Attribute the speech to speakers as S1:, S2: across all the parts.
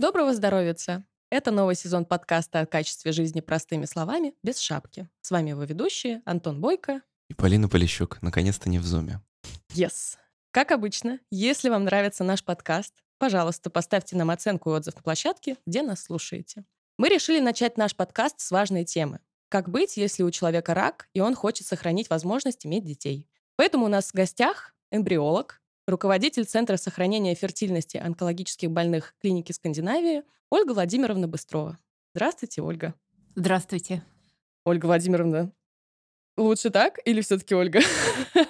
S1: Доброго здоровья! Это новый сезон подкаста о качестве жизни простыми словами, без шапки. С вами его ведущие Антон Бойко
S2: и Полина Полищук. Наконец-то не в зуме.
S1: Yes. Как обычно, если вам нравится наш подкаст, пожалуйста, поставьте нам оценку и отзыв на площадке, где нас слушаете. Мы решили начать наш подкаст с важной темы. Как быть, если у человека рак, и он хочет сохранить возможность иметь детей? Поэтому у нас в гостях эмбриолог, руководитель Центра сохранения фертильности онкологических больных клиники Скандинавии Ольга Владимировна Быстрова. Здравствуйте, Ольга.
S3: Здравствуйте.
S1: Ольга Владимировна, лучше так или все-таки Ольга?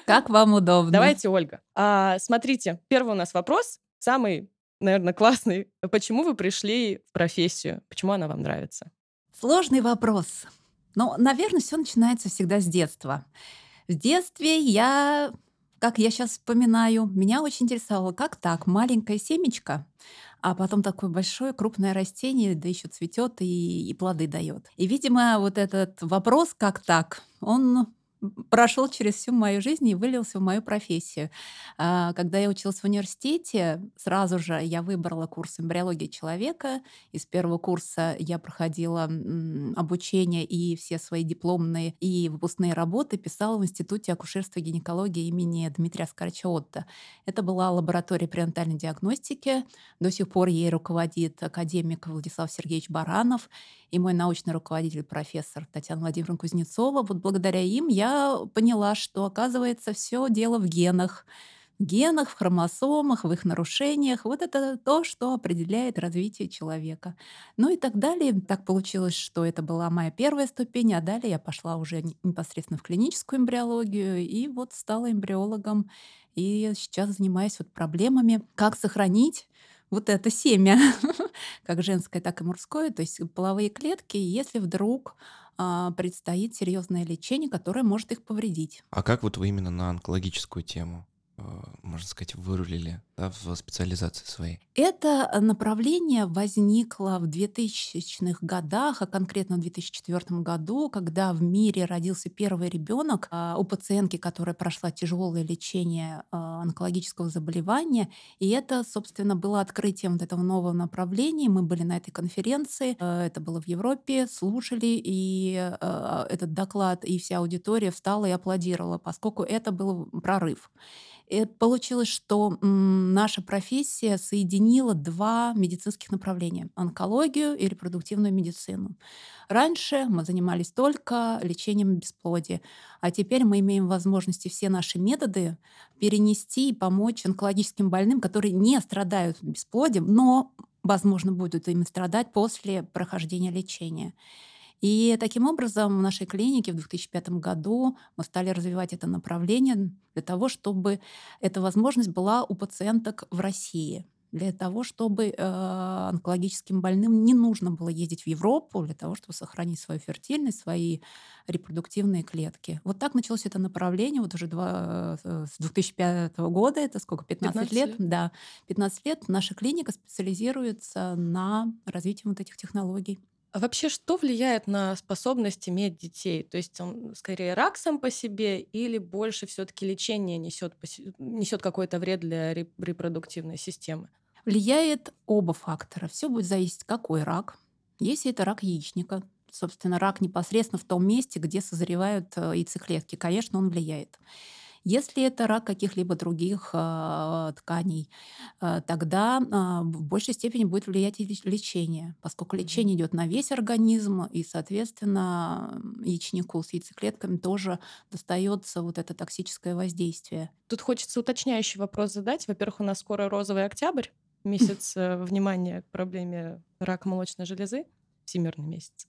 S3: Как вам удобно.
S1: Давайте, Ольга. А, смотрите, первый у нас вопрос, самый, наверное, классный. Почему вы пришли в профессию? Почему она вам нравится?
S3: Сложный вопрос. Но, наверное, все начинается всегда с детства. В детстве я как я сейчас вспоминаю, меня очень интересовало, как так, маленькое семечко, а потом такое большое крупное растение, да еще цветет и, и плоды дает. И, видимо, вот этот вопрос, как так, он прошел через всю мою жизнь и вылился в мою профессию. А, когда я училась в университете, сразу же я выбрала курс эмбриологии человека. Из первого курса я проходила обучение и все свои дипломные и выпускные работы писала в Институте акушерства и гинекологии имени Дмитрия Оскаровича Отто. Это была лаборатория пренатальной диагностики. До сих пор ей руководит академик Владислав Сергеевич Баранов и мой научный руководитель, профессор Татьяна Владимировна Кузнецова. Вот благодаря им я поняла, что, оказывается, все дело в генах. В генах, в хромосомах, в их нарушениях. Вот это то, что определяет развитие человека. Ну и так далее. Так получилось, что это была моя первая ступень, а далее я пошла уже непосредственно в клиническую эмбриологию и вот стала эмбриологом. И сейчас занимаюсь вот проблемами, как сохранить вот это семя, как женское, так и мужское, то есть половые клетки, если вдруг предстоит серьезное лечение, которое может их повредить.
S2: А как вот вы именно на онкологическую тему? Э, можно сказать, вырулили да, в специализации своей?
S3: Это направление возникло в 2000-х годах, а конкретно в 2004 году, когда в мире родился первый ребенок а, у пациентки, которая прошла тяжелое лечение а, онкологического заболевания. И это, собственно, было открытием вот этого нового направления. Мы были на этой конференции, э, это было в Европе, слушали и э, этот доклад, и вся аудитория встала и аплодировала, поскольку это был прорыв. И получилось, что наша профессия соединила два медицинских направления – онкологию и репродуктивную медицину. Раньше мы занимались только лечением бесплодия, а теперь мы имеем возможности все наши методы перенести и помочь онкологическим больным, которые не страдают бесплодием, но, возможно, будут ими страдать после прохождения лечения. И таким образом в нашей клинике в 2005 году мы стали развивать это направление для того, чтобы эта возможность была у пациенток в России для того, чтобы э, онкологическим больным не нужно было ездить в Европу для того, чтобы сохранить свою фертильность, свои репродуктивные клетки. Вот так началось это направление, вот уже два, э, с 2005 года, это сколько, 15, 15 лет? Да, 15 лет наша клиника специализируется на развитии вот этих технологий.
S1: А вообще, что влияет на способность иметь детей? То есть он скорее рак сам по себе или больше все-таки лечение несет, несет какой-то вред для репродуктивной системы?
S3: Влияет оба фактора. Все будет зависеть, какой рак. Если это рак яичника, собственно, рак непосредственно в том месте, где созревают э, яйцеклетки, конечно, он влияет. Если это рак каких-либо других э, тканей, э, тогда э, в большей степени будет влиять и лечение, поскольку лечение идет на весь организм, и, соответственно, яичнику с яйцеклетками тоже достается вот это токсическое воздействие.
S1: Тут хочется уточняющий вопрос задать. Во-первых, у нас скоро розовый октябрь, месяц внимания к проблеме рака молочной железы, всемирный месяц.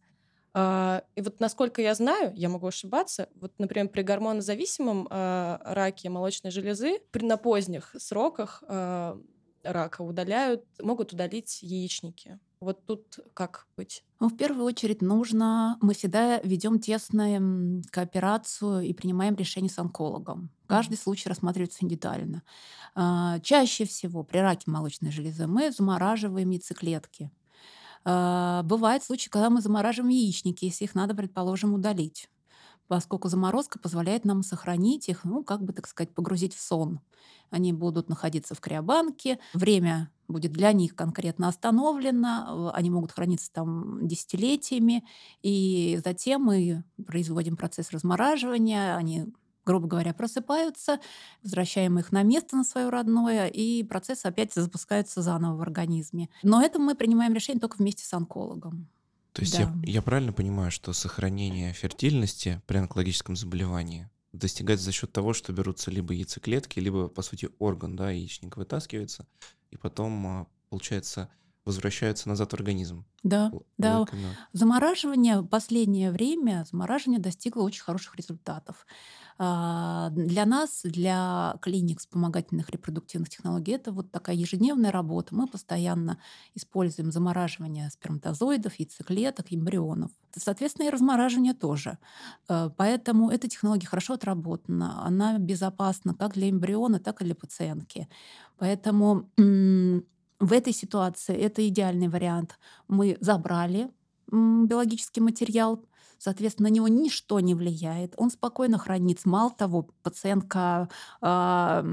S1: А, и вот насколько я знаю, я могу ошибаться, вот, например, при гормонозависимом а, раке молочной железы при на поздних сроках а, рака удаляют, могут удалить яичники. Вот тут как быть?
S3: Ну, в первую очередь нужно, мы всегда ведем тесную кооперацию и принимаем решение с онкологом. Каждый случай рассматривается индивидуально. Чаще всего при раке молочной железы мы замораживаем яйцеклетки а, бывают случаи, когда мы замораживаем яичники, если их надо, предположим, удалить. поскольку заморозка позволяет нам сохранить их, ну, как бы, так сказать, погрузить в сон. Они будут находиться в криобанке, время будет для них конкретно остановлено, они могут храниться там десятилетиями, и затем мы производим процесс размораживания, они грубо говоря, просыпаются, возвращаем их на место, на свое родное, и процесс опять запускается заново в организме. Но это мы принимаем решение только вместе с онкологом.
S2: То есть да. я, я правильно понимаю, что сохранение фертильности при онкологическом заболевании достигается за счет того, что берутся либо яйцеклетки, либо, по сути, орган, да, яичник вытаскивается, и потом, а, получается, возвращаются назад в организм.
S3: Да, Л- да. Замораживание в последнее время, замораживание достигло очень хороших результатов. А, для нас, для клиник вспомогательных репродуктивных технологий, это вот такая ежедневная работа. Мы постоянно используем замораживание сперматозоидов, яйцеклеток, эмбрионов. Соответственно, и размораживание тоже. А, поэтому эта технология хорошо отработана. Она безопасна как для эмбриона, так и для пациентки. Поэтому в этой ситуации это идеальный вариант. Мы забрали биологический материал, Соответственно, на него ничто не влияет. Он спокойно хранится. Мало того, пациентка, э,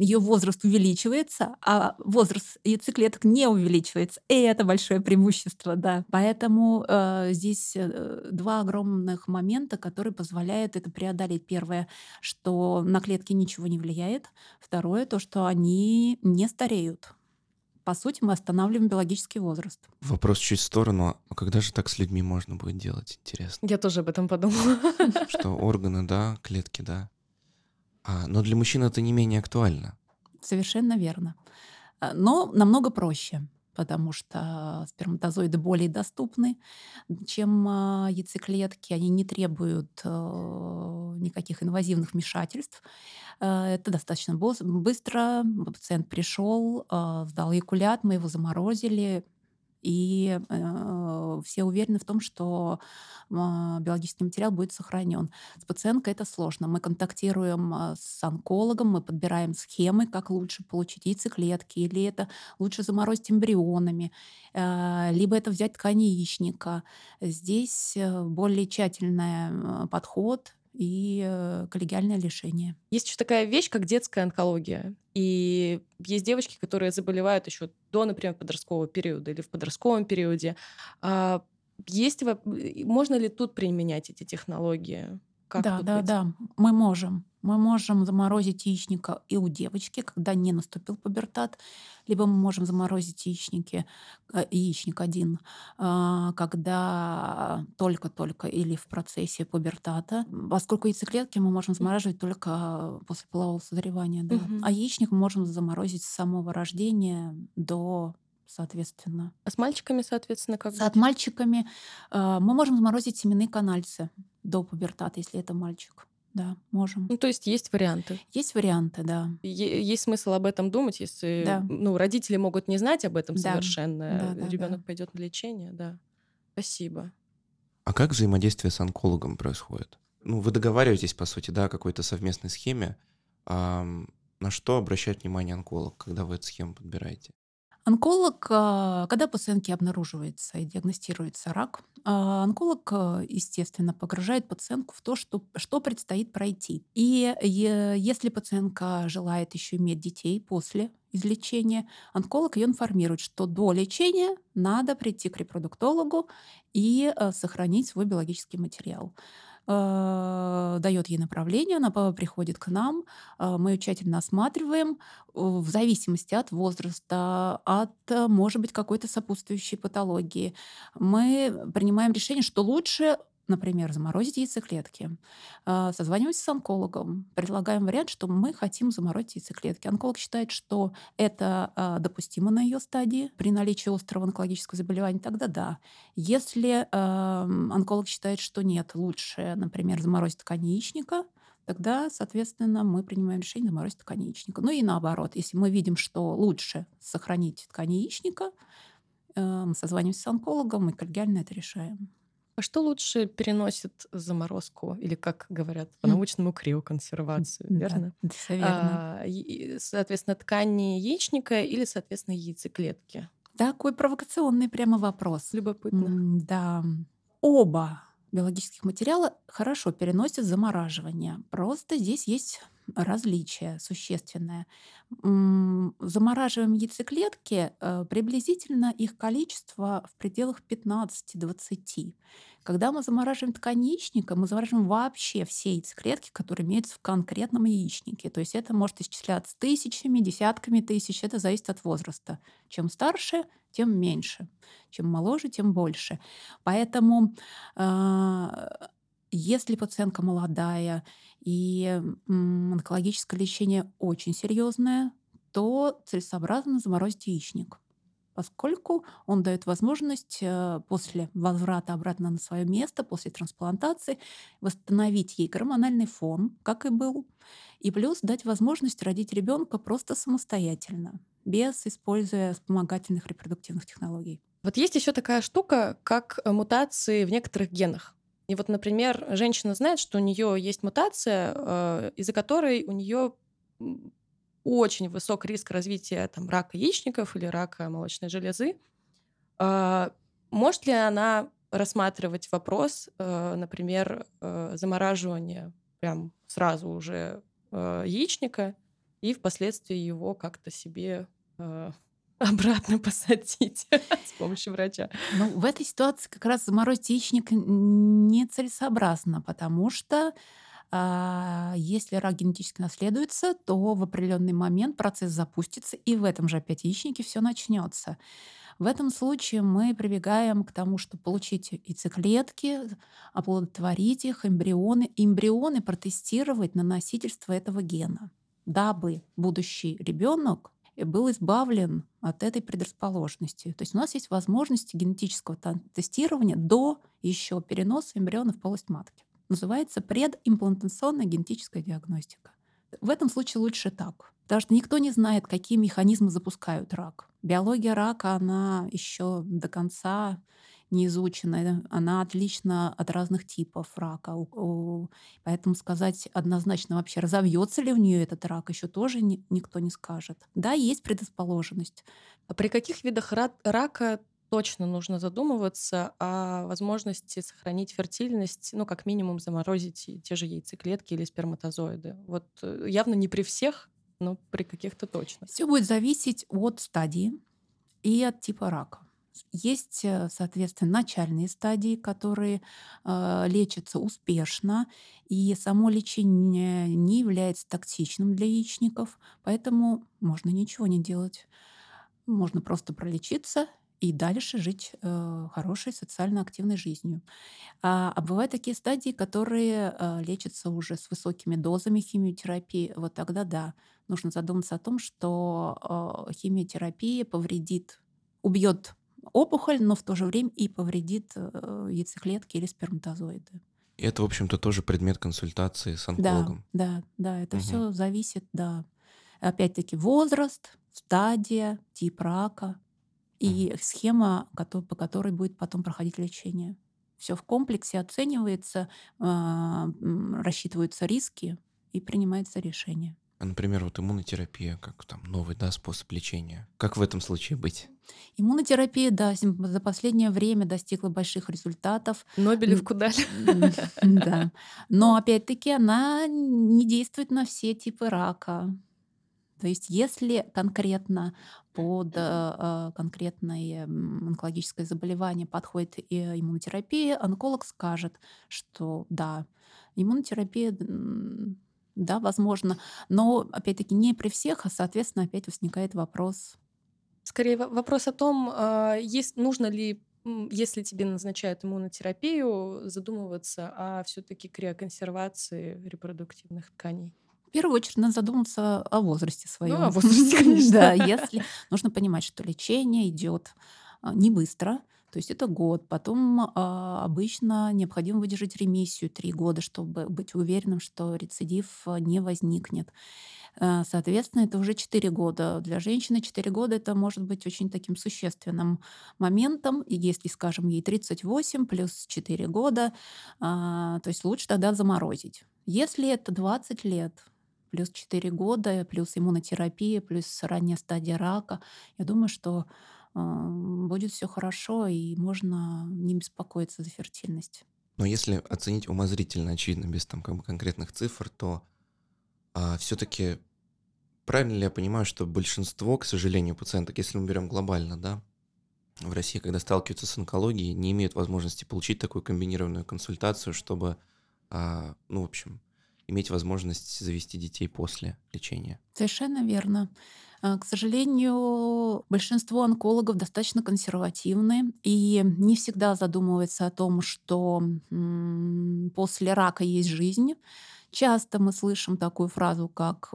S3: ее возраст увеличивается, а возраст яйцеклеток не увеличивается. И это большое преимущество, да. Поэтому э, здесь э, два огромных момента, которые позволяют это преодолеть. Первое, что на клетки ничего не влияет. Второе, то, что они не стареют по сути, мы останавливаем биологический возраст.
S2: Вопрос чуть в сторону. А когда же так с людьми можно будет делать? Интересно.
S1: Я тоже об этом подумала.
S2: Что органы, да, клетки, да. А, но для мужчин это не менее актуально.
S3: Совершенно верно. А, но намного проще потому что сперматозоиды более доступны, чем а, яйцеклетки. Они не требуют э, никаких инвазивных вмешательств. Э, это достаточно быстро. Пациент пришел, а, сдал экулят, мы его заморозили, и э, все уверены в том, что э, биологический материал будет сохранен. С пациенткой это сложно. Мы контактируем э, с онкологом, мы подбираем схемы, как лучше получить яйцеклетки, или это лучше заморозить эмбрионами, э, либо это взять ткань яичника. Здесь э, более тщательный э, подход, и э, коллегиальное лишение.
S1: Есть еще такая вещь, как детская онкология. И есть девочки, которые заболевают еще до, например, подросткового периода или в подростковом периоде. А есть, можно ли тут применять эти технологии?
S3: Как да, да, быть? да, мы можем. Мы можем заморозить яичника и у девочки, когда не наступил пубертат, либо мы можем заморозить яичники, э, яичник один, а, когда только-только или в процессе пубертата. Поскольку яйцеклетки мы можем замораживать только после полового созревания, да. Угу. а яичник мы можем заморозить с самого рождения до соответственно.
S1: А с мальчиками, соответственно, как?
S3: С мальчиками э, мы можем заморозить семенные канальцы до пубертата, если это мальчик. Да, можем.
S1: Ну, то есть есть варианты.
S3: Есть варианты, да.
S1: Е- есть смысл об этом думать, если да. ну, родители могут не знать об этом да. совершенно. Да, да, Ребенок да. пойдет на лечение, да. Спасибо.
S2: А как взаимодействие с онкологом происходит? Ну, вы договариваетесь, по сути, да, о какой-то совместной схеме. А на что обращает внимание онколог, когда вы эту схему подбираете?
S3: Онколог, а, когда пациентке обнаруживается и диагностируется рак, а, онколог, а, естественно, погружает пациентку в то, что, что предстоит пройти. И если пациентка желает еще иметь детей после излечения, онколог ее информирует, что до лечения надо прийти к репродуктологу и сохранить свой биологический материал. Э, дает ей направление, она приходит к нам, э, мы ее тщательно осматриваем в зависимости от возраста, от, может быть, какой-то сопутствующей патологии. Мы принимаем решение, что лучше например, заморозить яйцеклетки. А, созваниваемся с онкологом, предлагаем вариант, что мы хотим заморозить яйцеклетки. Онколог считает, что это а, допустимо на ее стадии при наличии острого онкологического заболевания, тогда да. Если онколог считает, что нет, лучше, например, заморозить ткань яичника, тогда, соответственно, мы принимаем решение заморозить ткань яичника. Ну и наоборот, если мы видим, что лучше сохранить ткань яичника, э, мы созваниваемся с онкологом и коллегиально это решаем.
S1: А что лучше переносит заморозку или, как говорят по-научному, криоконсервацию, верно?
S3: Да, верно.
S1: А, соответственно, ткани яичника или, соответственно, яйцеклетки?
S3: Такой провокационный прямо вопрос.
S1: Любопытно.
S3: Да. Оба биологических материала хорошо переносят замораживание. Просто здесь есть различие существенное. Замораживаем яйцеклетки, э, приблизительно их количество в пределах 15-20. Когда мы замораживаем ткань яичника, мы замораживаем вообще все яйцеклетки, которые имеются в конкретном яичнике. То есть это может исчисляться тысячами, десятками тысяч. Это зависит от возраста. Чем старше, тем меньше. Чем моложе, тем больше. Поэтому э, если пациентка молодая и онкологическое лечение очень серьезное, то целесообразно заморозить яичник поскольку он дает возможность э, после возврата обратно на свое место, после трансплантации, восстановить ей гормональный фон, как и был, и плюс дать возможность родить ребенка просто самостоятельно, без используя вспомогательных репродуктивных технологий.
S1: Вот есть еще такая штука, как э, мутации в некоторых генах. И вот, например, женщина знает, что у нее есть мутация, э, из-за которой у нее очень высок риск развития там, рака яичников или рака молочной железы. А, может ли она рассматривать вопрос, э, например, э, замораживания прям сразу уже э, яичника и впоследствии его как-то себе обратно посадить с помощью врача.
S3: Ну, в этой ситуации как раз заморозить яичник нецелесообразно, потому что если рак генетически наследуется, то в определенный момент процесс запустится, и в этом же опять яичнике все начнется. В этом случае мы прибегаем к тому, чтобы получить яйцеклетки, оплодотворить их, эмбрионы, эмбрионы протестировать на носительство этого гена, дабы будущий ребенок был избавлен от этой предрасположенности. То есть у нас есть возможность генетического тестирования до еще переноса эмбриона в полость матки называется предимплантационная генетическая диагностика. В этом случае лучше так. Потому что никто не знает, какие механизмы запускают рак. Биология рака, она еще до конца не изучена, она отлична от разных типов рака. Поэтому сказать однозначно вообще, разовьется ли в нее этот рак, еще тоже никто не скажет. Да, есть предрасположенность.
S1: А при каких видах рака точно нужно задумываться о возможности сохранить фертильность, ну, как минимум заморозить те же яйцеклетки или сперматозоиды. Вот э, явно не при всех, но при каких-то точно.
S3: Все будет зависеть от стадии и от типа рака. Есть, э, соответственно, начальные стадии, которые э, лечатся успешно, и само лечение не является токсичным для яичников, поэтому можно ничего не делать. Можно просто пролечиться и дальше жить э, хорошей социально активной жизнью. А, а бывают такие стадии, которые э, лечатся уже с высокими дозами химиотерапии. Вот тогда да, нужно задуматься о том, что э, химиотерапия повредит, убьет опухоль, но в то же время и повредит э, яйцеклетки или сперматозоиды.
S2: И это, в общем-то, тоже предмет консультации с онкологом.
S3: Да, да, да, это угу. все зависит, да. Опять-таки возраст, стадия, тип рака, и схема, по которой будет потом проходить лечение. Все в комплексе оценивается, а, рассчитываются риски и принимается решение.
S2: А, например, вот иммунотерапия, как там новый да, способ лечения. Как в этом случае быть?
S3: Иммунотерапия, да, за последнее время достигла больших результатов.
S1: Нобелевку дали.
S3: Да. Но опять-таки она не действует на все типы рака. То есть если конкретно под э, конкретное онкологическое заболевание подходит и иммунотерапия, онколог скажет, что да, иммунотерапия да, возможно, но опять-таки не при всех, а соответственно опять возникает вопрос.
S1: Скорее вопрос о том, а, есть, нужно ли если тебе назначают иммунотерапию, задумываться о все-таки криоконсервации репродуктивных тканей.
S3: В первую очередь надо задуматься о возрасте своем.
S1: Ну, о возрасте, конечно.
S3: Да, если нужно понимать, что лечение идет а, не быстро, то есть это год. Потом а, обычно необходимо выдержать ремиссию три года, чтобы быть уверенным, что рецидив а, не возникнет. Соответственно, это уже 4 года. Для женщины 4 года это может быть очень таким существенным моментом. И если, скажем, ей 38 плюс 4 года, то есть лучше тогда заморозить. Если это 20 лет, плюс 4 года, плюс иммунотерапия, плюс ранняя стадия рака. Я думаю, что будет все хорошо, и можно не беспокоиться за фертильность.
S2: Но если оценить умозрительно, очевидно, без там как бы конкретных цифр, то а, все-таки правильно ли я понимаю, что большинство, к сожалению, пациенток, если мы берем глобально, да, в России, когда сталкиваются с онкологией, не имеют возможности получить такую комбинированную консультацию, чтобы, а, ну, в общем, иметь возможность завести детей после лечения.
S3: Совершенно верно. А, к сожалению, большинство онкологов достаточно консервативны и не всегда задумываются о том, что после рака есть жизнь. Часто мы слышим такую фразу, как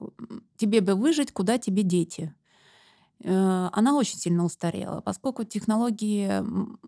S3: «тебе бы выжить, куда тебе дети?». Э, она очень сильно устарела, поскольку технологии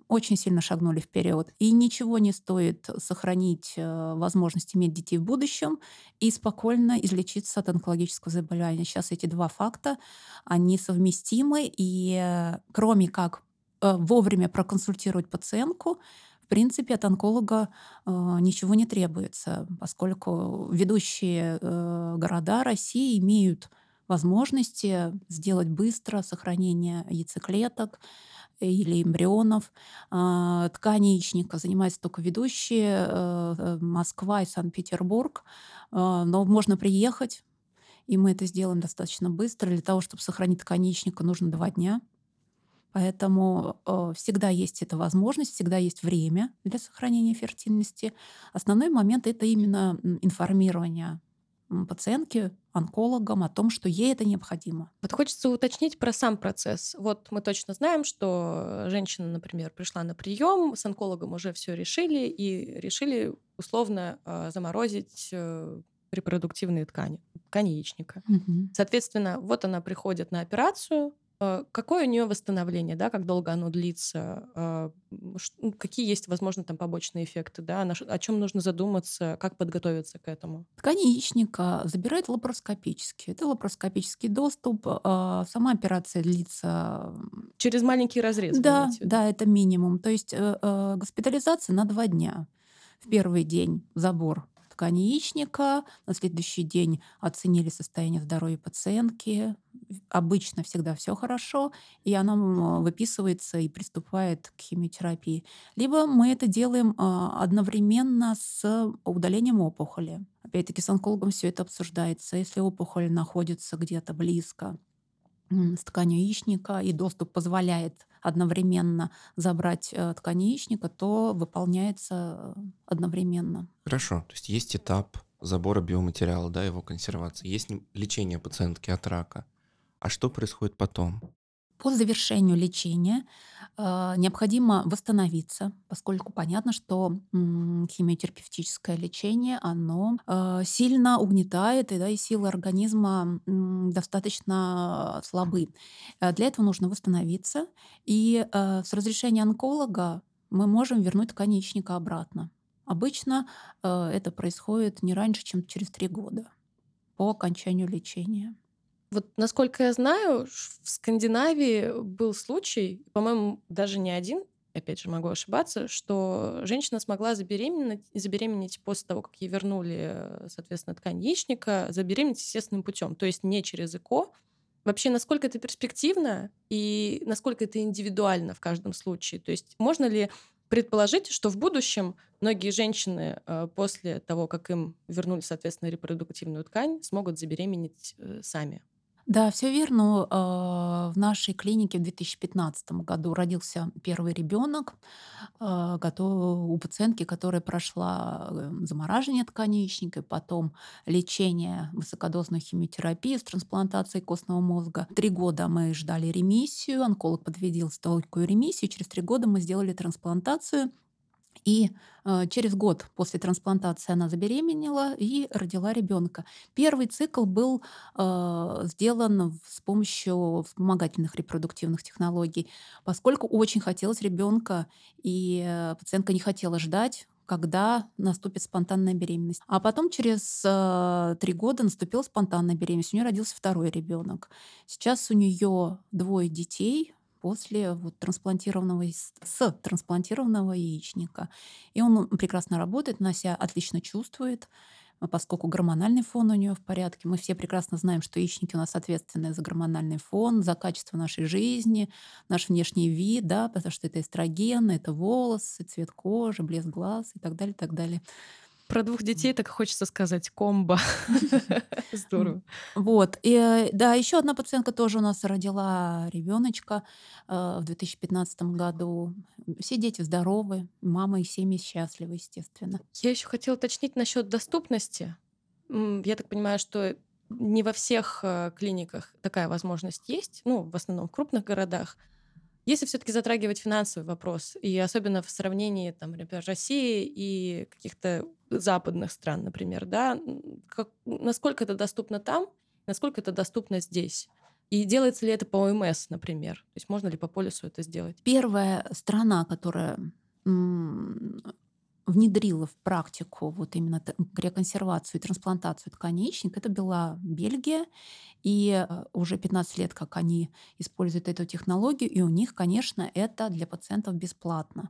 S3: очень сильно шагнули вперед. И ничего не стоит сохранить э, возможность иметь детей в будущем и спокойно излечиться от онкологического заболевания. Сейчас эти два факта, они совместимы, и э, кроме как вовремя проконсультировать пациентку, в принципе, от онколога э, ничего не требуется, поскольку ведущие э, города России имеют возможности сделать быстро сохранение яйцеклеток или эмбрионов. А, ткани яичника занимаются только ведущие э, э, Москва и Санкт-Петербург. А, но можно приехать, и мы это сделаем достаточно быстро. Для того, чтобы сохранить ткань яичника, нужно два дня. Поэтому э, всегда есть эта возможность, всегда есть время для сохранения фертильности. Основной момент это именно информирование пациентки, онкологам о том, что ей это необходимо.
S1: Вот хочется уточнить про сам процесс. Вот мы точно знаем, что женщина, например, пришла на прием, с онкологом уже все решили и решили условно э, заморозить э, репродуктивные ткани, ткани яичника. Угу. Соответственно, вот она приходит на операцию, какое у нее восстановление, да, как долго оно длится, э, какие есть, возможно, там побочные эффекты, да, о чем нужно задуматься, как подготовиться к этому?
S3: Ткань яичника забирают лапароскопически. Это лапароскопический доступ. А, сама операция длится...
S1: Через маленький разрез?
S3: Да, да, это минимум. То есть э, госпитализация на два дня. В первый день забор ткани яичника, на следующий день оценили состояние здоровья пациентки. Обычно всегда все хорошо, и она выписывается и приступает к химиотерапии. Либо мы это делаем а, одновременно с удалением опухоли. Опять-таки с онкологом все это обсуждается. Если опухоль находится где-то близко с тканью яичника, и доступ позволяет одновременно забрать э, ткань яичника, то выполняется одновременно.
S2: Хорошо, то есть есть этап забора биоматериала, да, его консервации, есть лечение пациентки от рака. А что происходит потом?
S3: По завершению лечения э, необходимо восстановиться, поскольку понятно, что м, химиотерапевтическое лечение, оно э, сильно угнетает, и, да, и силы организма м, достаточно слабы. Э, для этого нужно восстановиться, и э, с разрешения онколога мы можем вернуть ткань яичника обратно. Обычно э, это происходит не раньше, чем через три года по окончанию лечения.
S1: Вот насколько я знаю, в Скандинавии был случай, по-моему, даже не один, опять же, могу ошибаться, что женщина смогла забеременеть, забеременеть после того, как ей вернули, соответственно, ткань яичника, забеременеть естественным путем, то есть не через ЭКО. Вообще, насколько это перспективно и насколько это индивидуально в каждом случае? То есть можно ли предположить, что в будущем многие женщины э, после того, как им вернули, соответственно, репродуктивную ткань, смогут забеременеть э, сами?
S3: Да, все верно. А, в нашей клинике в 2015 году родился первый ребенок а, у пациентки, которая прошла э, замораживание ткани яичника, потом лечение высокодозной химиотерапии с трансплантацией костного мозга. Три года мы ждали ремиссию, онколог подтвердил стойкую ремиссию. Через три года мы сделали трансплантацию – и э, через год после трансплантации она забеременела и родила ребенка. Первый цикл был э, сделан с помощью вспомогательных репродуктивных технологий, поскольку очень хотелось ребенка, и э, пациентка не хотела ждать, когда наступит спонтанная беременность. А потом через э, три года наступила спонтанная беременность. У нее родился второй ребенок. Сейчас у нее двое детей, после вот трансплантированного, с трансплантированного яичника. И он прекрасно работает, она себя отлично чувствует. а поскольку гормональный фон у нее в порядке. Мы все прекрасно знаем, что яичники у нас ответственны за гормональный фон, за качество нашей жизни, наш внешний вид, да, потому что это эстроген, это волосы, цвет кожи, блеск глаз и так далее, и так далее.
S1: Про двух детей так хочется сказать комбо. Здорово.
S3: Вот. И, э, да, еще одна пациентка тоже у нас родила ребеночка э, в 2015 году. Все дети здоровы, мама и семьи счастливы, естественно.
S1: Я еще хотела уточнить насчет доступности. Я так понимаю, что не во всех э, клиниках такая возможность есть, ну, в основном в крупных городах. Если все-таки затрагивать финансовый вопрос, и особенно в сравнении, там, например, России и каких-то западных стран, например, да, как, насколько это доступно там, насколько это доступно здесь? И делается ли это по ОМС, например? То есть можно ли по полису это сделать?
S3: Первая страна, которая внедрила в практику вот именно реконсервацию и трансплантацию тканей яичника, это была Бельгия. И э, уже 15 лет, как они используют эту технологию, и у них, конечно, это для пациентов бесплатно.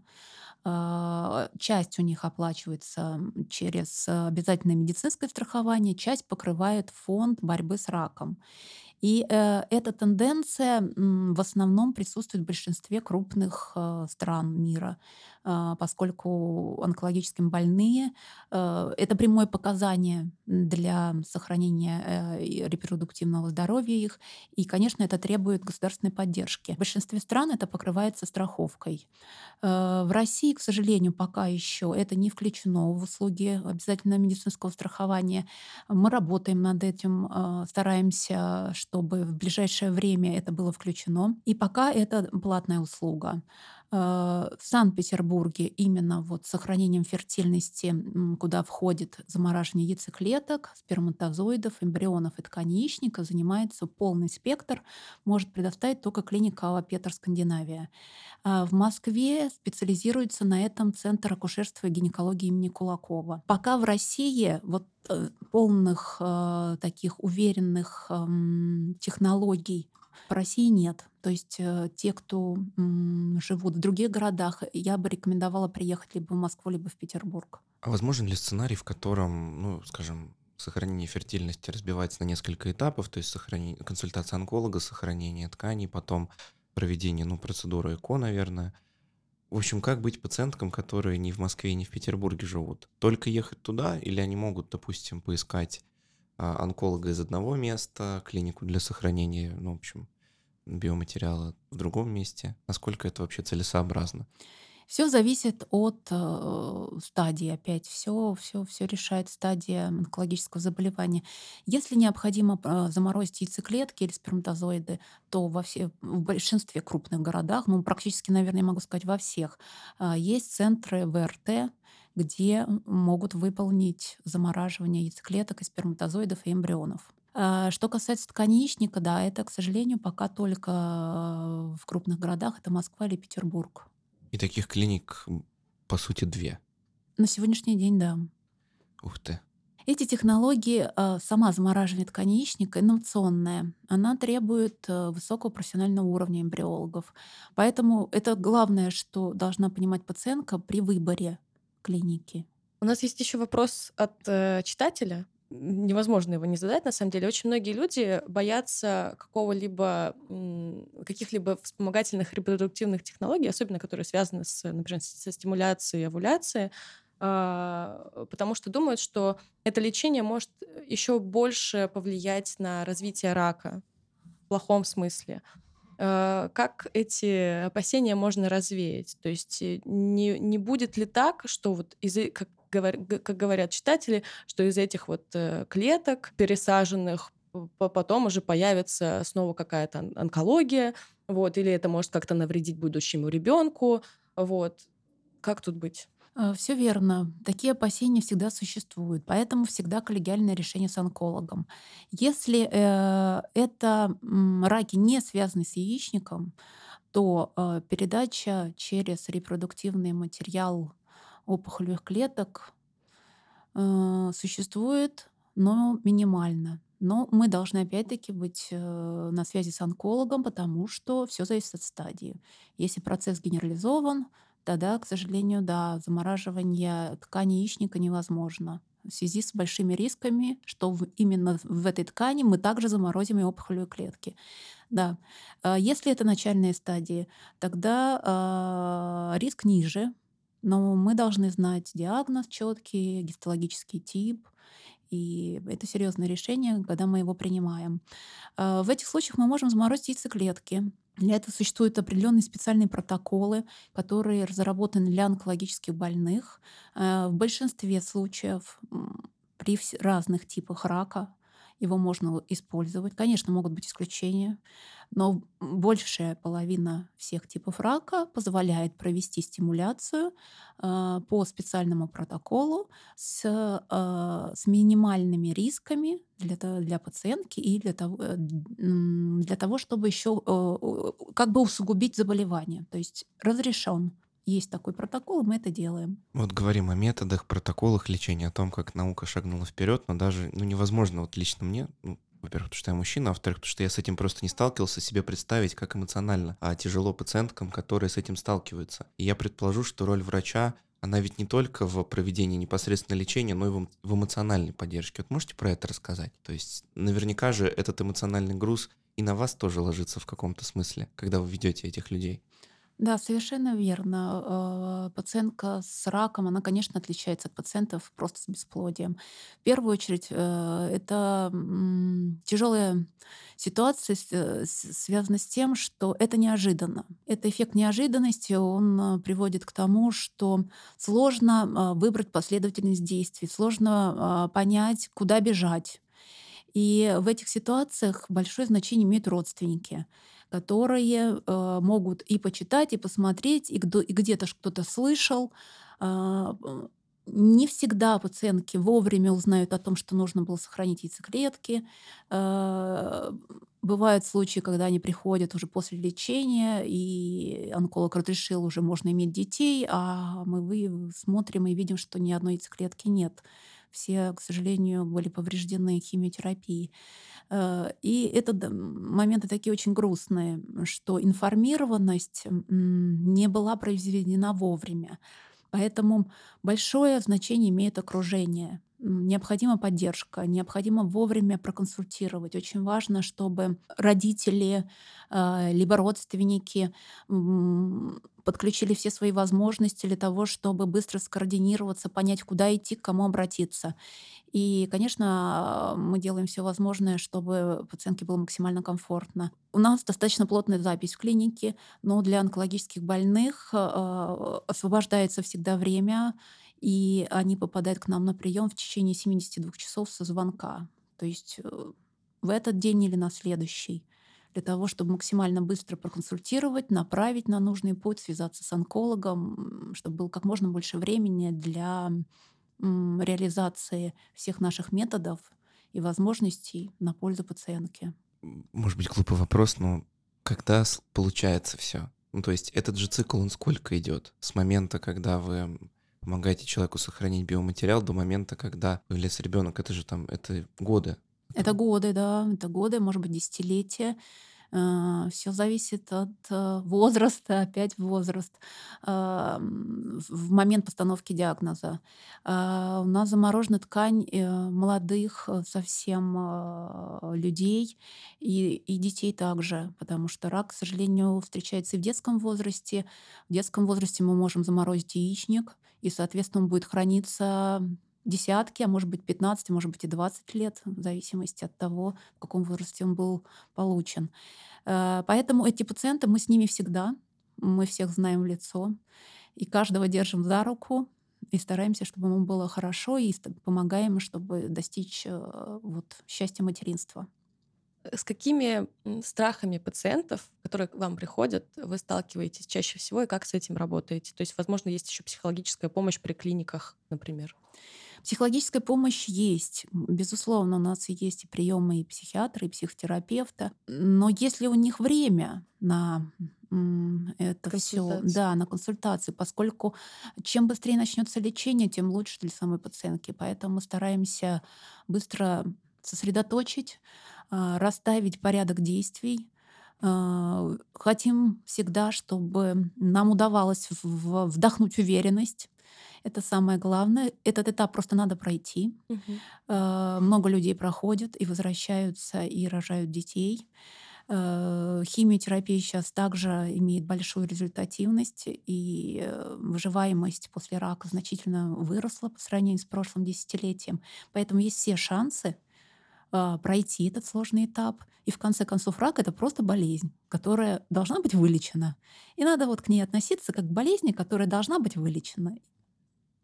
S3: А, часть у них оплачивается через обязательное медицинское страхование, часть покрывает фонд борьбы с раком. И э, эта тенденция в основном присутствует в большинстве крупных э, стран мира, поскольку онкологическим больные э, это прямое показание для сохранения э, репродуктивного здоровья их, и, конечно, это требует государственной поддержки. В большинстве стран это покрывается страховкой. Э, в России, к сожалению, пока еще это не включено в услуги обязательного медицинского страхования. Мы работаем над этим, стараемся, чтобы в ближайшее время это было включено. И пока это платная услуга. Э, в Санкт-Петербурге именно вот сохранением фертильности, куда входит замораживание яйцеклеток, сперматозоидов, эмбрионов и ткани яичника, занимается полный спектр, может предоставить только клиника Алла Петр Скандинавия. А в Москве специализируется на этом Центр акушерства и гинекологии имени Кулакова. Пока в России вот э, полных э, таких уверенных э, технологий в России нет. То есть э, те, кто живут в других городах, я бы рекомендовала приехать либо в Москву, либо в Петербург.
S2: А возможен ли сценарий, в котором, ну, скажем, сохранение фертильности разбивается на несколько этапов, то есть сохранение, консультация онколога, сохранение тканей, потом проведение, ну, процедуры ЭКО, наверное. В общем, как быть пациенткам, которые ни в Москве, ни в Петербурге живут? Только ехать туда или они могут, допустим, поискать онколога из одного места, клинику для сохранения, ну, в общем, биоматериала в другом месте? Насколько это вообще целесообразно?
S3: Все зависит от э, стадии. Опять все, все, все решает стадия онкологического заболевания. Если необходимо э, заморозить яйцеклетки или сперматозоиды, то во все, в большинстве крупных городах, ну практически, наверное, могу сказать во всех, э, есть центры ВРТ, где могут выполнить замораживание яйцеклеток и сперматозоидов и эмбрионов. А, что касается тканичника, да, это, к сожалению, пока только в крупных городах, это Москва или Петербург.
S2: И таких клиник, по сути, две.
S3: На сегодняшний день, да.
S2: Ух ты.
S3: Эти технологии, а, сама замораживание ткани яичника инновационная. Она требует высокого профессионального уровня эмбриологов. Поэтому это главное, что должна понимать пациентка при выборе клиники.
S1: У нас есть еще вопрос от э, читателя невозможно его не задать, на самом деле. Очень многие люди боятся какого-либо, каких-либо вспомогательных репродуктивных технологий, особенно которые связаны с, например, со стимуляцией овуляции, а, потому что думают, что это лечение может еще больше повлиять на развитие рака в плохом смысле. А, как эти опасения можно развеять? То есть э, не, не будет ли так, что вот из как как говорят читатели, что из этих вот э, клеток пересаженных потом уже появится снова какая-то онкология, вот, или это может как-то навредить будущему ребенку, вот. Как тут быть?
S3: Э, Все верно. Такие опасения всегда существуют, поэтому всегда коллегиальное решение с онкологом. Если э, это раки не связаны с яичником, то э, передача через репродуктивный материал опухолевых клеток э, существует, но минимально. Но мы должны опять-таки быть э, на связи с онкологом, потому что все зависит от стадии. Если процесс генерализован, тогда, к сожалению, да, замораживание ткани яичника невозможно. в связи с большими рисками, что в, именно в этой ткани мы также заморозим и опухолевые клетки. Да. А если это начальные стадии, тогда э, риск ниже, но мы должны знать диагноз четкий, гистологический тип, и это серьезное решение, когда мы его принимаем. А, в этих случаях мы можем заморозить яйцеклетки. Для этого существуют определенные специальные протоколы, которые разработаны для онкологических больных. А, в большинстве случаев при разных типах рака его можно использовать. Конечно, могут быть исключения, но большая половина всех типов рака позволяет провести стимуляцию э, по специальному протоколу с, э, с минимальными рисками для, для пациентки и для того, э, для того, чтобы еще э, как бы усугубить заболевание. То есть разрешен есть такой протокол, мы это делаем.
S2: Вот говорим о методах, протоколах лечения, о том, как наука шагнула вперед, но даже ну, невозможно вот лично мне, ну, во-первых, потому что я мужчина, а во-вторых, потому что я с этим просто не сталкивался, себе представить, как эмоционально а тяжело пациенткам, которые с этим сталкиваются. И я предположу, что роль врача она ведь не только в проведении непосредственно лечения, но и в эмоциональной поддержке. Вот можете про это рассказать? То есть наверняка же этот эмоциональный груз и на вас тоже ложится в каком-то смысле, когда вы ведете этих людей.
S3: Да, совершенно верно. Э, пациентка с раком, она, конечно, отличается от пациентов просто с бесплодием. В первую очередь, э, это тяжелая ситуация э, связана с тем, что это неожиданно. Это эффект неожиданности, он приводит к тому, что сложно выбрать последовательность действий, сложно понять, куда бежать. И в этих ситуациях большое значение имеют родственники которые э, могут и почитать, и посмотреть, и, и где-то кто-то слышал. Э, не всегда пациентки вовремя узнают о том, что нужно было сохранить яйцеклетки. Э, бывают случаи, когда они приходят уже после лечения, и онколог разрешил, уже можно иметь детей, а мы смотрим и видим, что ни одной яйцеклетки нет. Все, к сожалению, были повреждены химиотерапией. Э, и это моменты такие очень грустные, что информированность не была произведена вовремя. Поэтому большое значение имеет окружение. Необходима поддержка, необходимо вовремя проконсультировать. Очень важно, чтобы родители э, либо родственники подключили все свои возможности для того, чтобы быстро скоординироваться, понять, куда идти, к кому обратиться. И, конечно, мы делаем все возможное, чтобы пациентке было максимально комфортно. У нас достаточно плотная запись в клинике, но для онкологических больных э, освобождается всегда время, и они попадают к нам на прием в течение 72 часов со звонка. То есть э, в этот день или на следующий для того, чтобы максимально быстро проконсультировать, направить на нужный путь, связаться с онкологом, чтобы было как можно больше времени для реализации всех наших методов и возможностей на пользу пациентки.
S2: Может быть, глупый вопрос, но когда получается все? Ну, то есть этот же цикл, он сколько идет? С момента, когда вы помогаете человеку сохранить биоматериал, до момента, когда появляется ребенок, это же там, это годы.
S3: Это годы, да, это годы, может быть, десятилетия. А, Все зависит от э, возраста, опять возраст, а, в момент постановки диагноза. У нас заморожена ткань э, молодых э, совсем людей и, и детей также, потому что рак, к сожалению, встречается и в детском возрасте. В детском возрасте мы можем заморозить яичник, и, соответственно, он будет храниться десятки, а может быть 15, может быть и 20 лет, в зависимости от того, в каком возрасте он был получен. Э, поэтому эти пациенты, мы с ними всегда, мы всех знаем в лицо, и каждого держим за руку, и стараемся, чтобы ему было хорошо, и помогаем, чтобы достичь э, вот, счастья материнства.
S1: С какими страхами пациентов, которые к вам приходят, вы сталкиваетесь чаще всего и как с этим работаете? То есть, возможно, есть еще психологическая помощь при клиниках, например.
S3: Психологическая помощь есть. Безусловно, у нас есть и приемы и психиатра, и психотерапевта. Но если у них время на это все, да, на консультации, поскольку чем быстрее начнется лечение, тем лучше для самой пациентки. Поэтому мы стараемся быстро сосредоточить, а, расставить порядок действий, а, Хотим всегда, чтобы нам удавалось вдохнуть уверенность Это самое главное. Этот этап просто надо пройти. Э, Много людей проходят и возвращаются, и рожают детей. Химиотерапия сейчас также имеет большую результативность, и э, выживаемость после рака значительно выросла по сравнению с прошлым десятилетием. Поэтому есть все шансы а, пройти этот сложный этап. И в конце концов рак это просто болезнь, которая должна быть вылечена. И надо вот к ней относиться как к болезни, которая должна быть вылечена.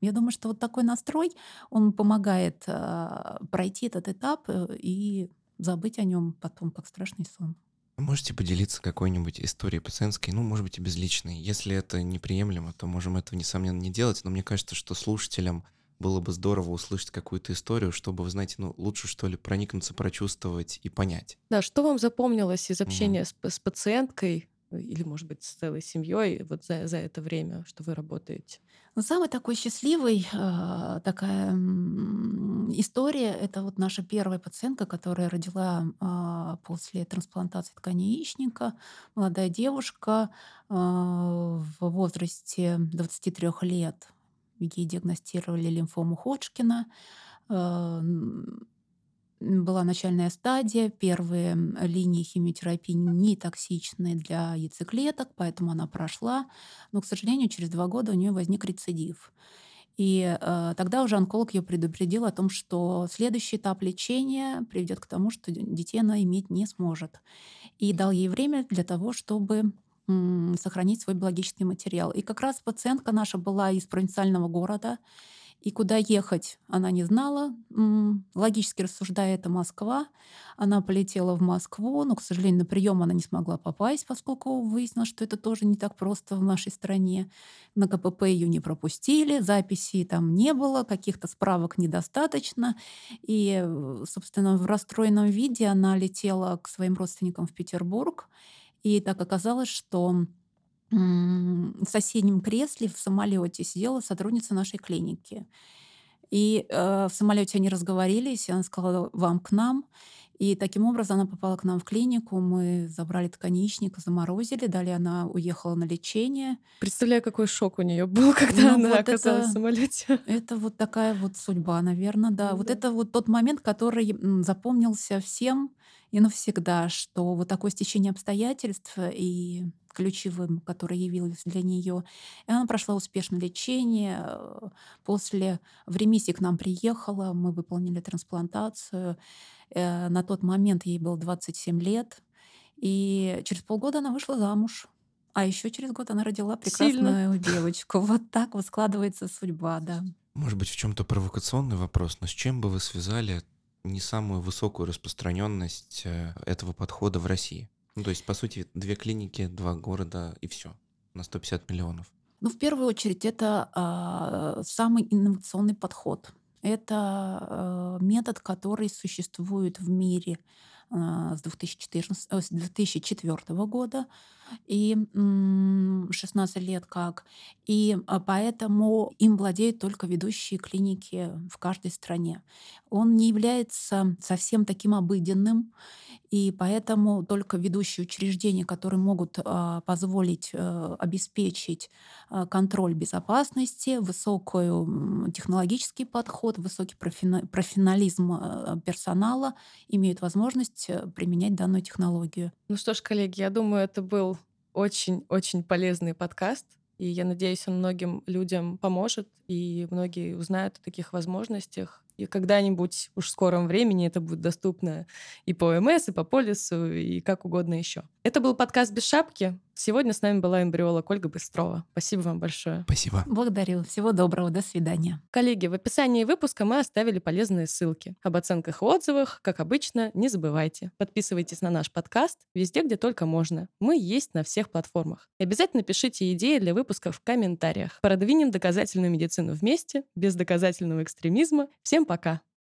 S3: Я думаю, что вот такой настрой, он помогает а, пройти этот этап э, и забыть о нем потом, как страшный сон.
S2: Можете поделиться какой-нибудь историей пациентской, ну, может быть, и безличной. Если это неприемлемо, то можем этого, несомненно, не делать, но мне кажется, что слушателям было бы здорово услышать какую-то историю, чтобы, вы знаете, ну, лучше, что ли, проникнуться, прочувствовать и понять.
S1: Да, что вам запомнилось из общения с, п- с пациенткой э, или, может быть, с целой семьей вот за, за это время, что вы работаете?
S3: Но самый такой счастливый а, такая история это вот наша первая пациентка, которая родила а, после трансплантации ткани яичника, молодая девушка а, в возрасте 23 лет. Ей диагностировали лимфому Ходжкина. М, Была начальная стадия, первые линии химиотерапии не токсичны для яйцеклеток, поэтому она прошла. Но, к сожалению, через два года у нее возник рецидив. И э, тогда уже онколог ее предупредил о том, что следующий этап лечения приведет к тому, что детей она иметь не сможет. И дал ей время для того, чтобы сохранить свой биологический материал. И как раз пациентка наша была из провинциального города, и куда ехать она не знала. Логически рассуждая, это Москва. Она полетела в Москву, но, к сожалению, на прием она не смогла попасть, поскольку выяснилось, что это тоже не так просто в нашей стране. На КПП ее не пропустили, записей там не было, каких-то справок недостаточно. И, собственно, в расстроенном виде она летела к своим родственникам в Петербург. И так оказалось, что в соседнем кресле в самолете сидела сотрудница нашей клиники. И э, в самолете они разговорились, и она сказала, вам к нам. И таким образом она попала к нам в клинику, мы забрали тканичник, заморозили, далее она уехала на лечение.
S1: Представляю, какой шок у нее был, когда
S3: Ну,
S1: она
S3: вот
S1: оказалась
S3: это-
S1: в самолете.
S3: Это вот такая вот судьба, наверное, да. Вот
S1: Да.
S3: это вот тот момент, который запомнился всем и навсегда, что вот такое стечение обстоятельств и ключевым, которое явилось для нее. И она прошла успешное лечение. э, После в ремиссии к нам приехала, мы выполнили трансплантацию. Э, На тот момент ей было 27 лет. И через полгода она вышла замуж. А еще через год она родила прекрасную девочку. Вот так вот складывается судьба, да.
S2: Может быть, в чем-то провокационный вопрос, но с чем бы вы связали не самую высокую распространенность э, этого подхода в России? Ну, то есть, по сути, две клиники, два города и все на 150 миллионов.
S3: Ну, в первую очередь, это а, самый инновационный подход. Это а, метод, который существует в мире с, 2014, э, с 2004 года и м, 16 лет как. И а, поэтому им владеют только ведущие клиники в каждой стране. Он не является совсем таким обыденным, и поэтому только ведущие учреждения, которые могут а, позволить э, обеспечить а, контроль безопасности, высокий технологический подход, высокий профессионализм а, персонала, имеют возможность э, применять данную технологию.
S1: Ну что ж, коллеги, я думаю, это был очень-очень полезный подкаст. И я надеюсь, он многим людям поможет, и многие узнают о таких возможностях. И когда-нибудь уж в скором времени это будет доступно и по МС, и по полису, и как угодно еще. Это был подкаст «Без шапки». Сегодня с нами была эмбриолог Ольга Быстрова. Спасибо вам большое.
S2: Спасибо.
S3: Благодарю. Всего доброго. До свидания.
S1: Коллеги, в описании выпуска мы оставили полезные ссылки. Об оценках и отзывах, как обычно, не забывайте. Подписывайтесь на наш подкаст везде, где только можно. Мы есть на всех платформах. И обязательно пишите идеи для выпусков в комментариях. Продвинем доказательную медицину вместе, без доказательного экстремизма. Всем пока!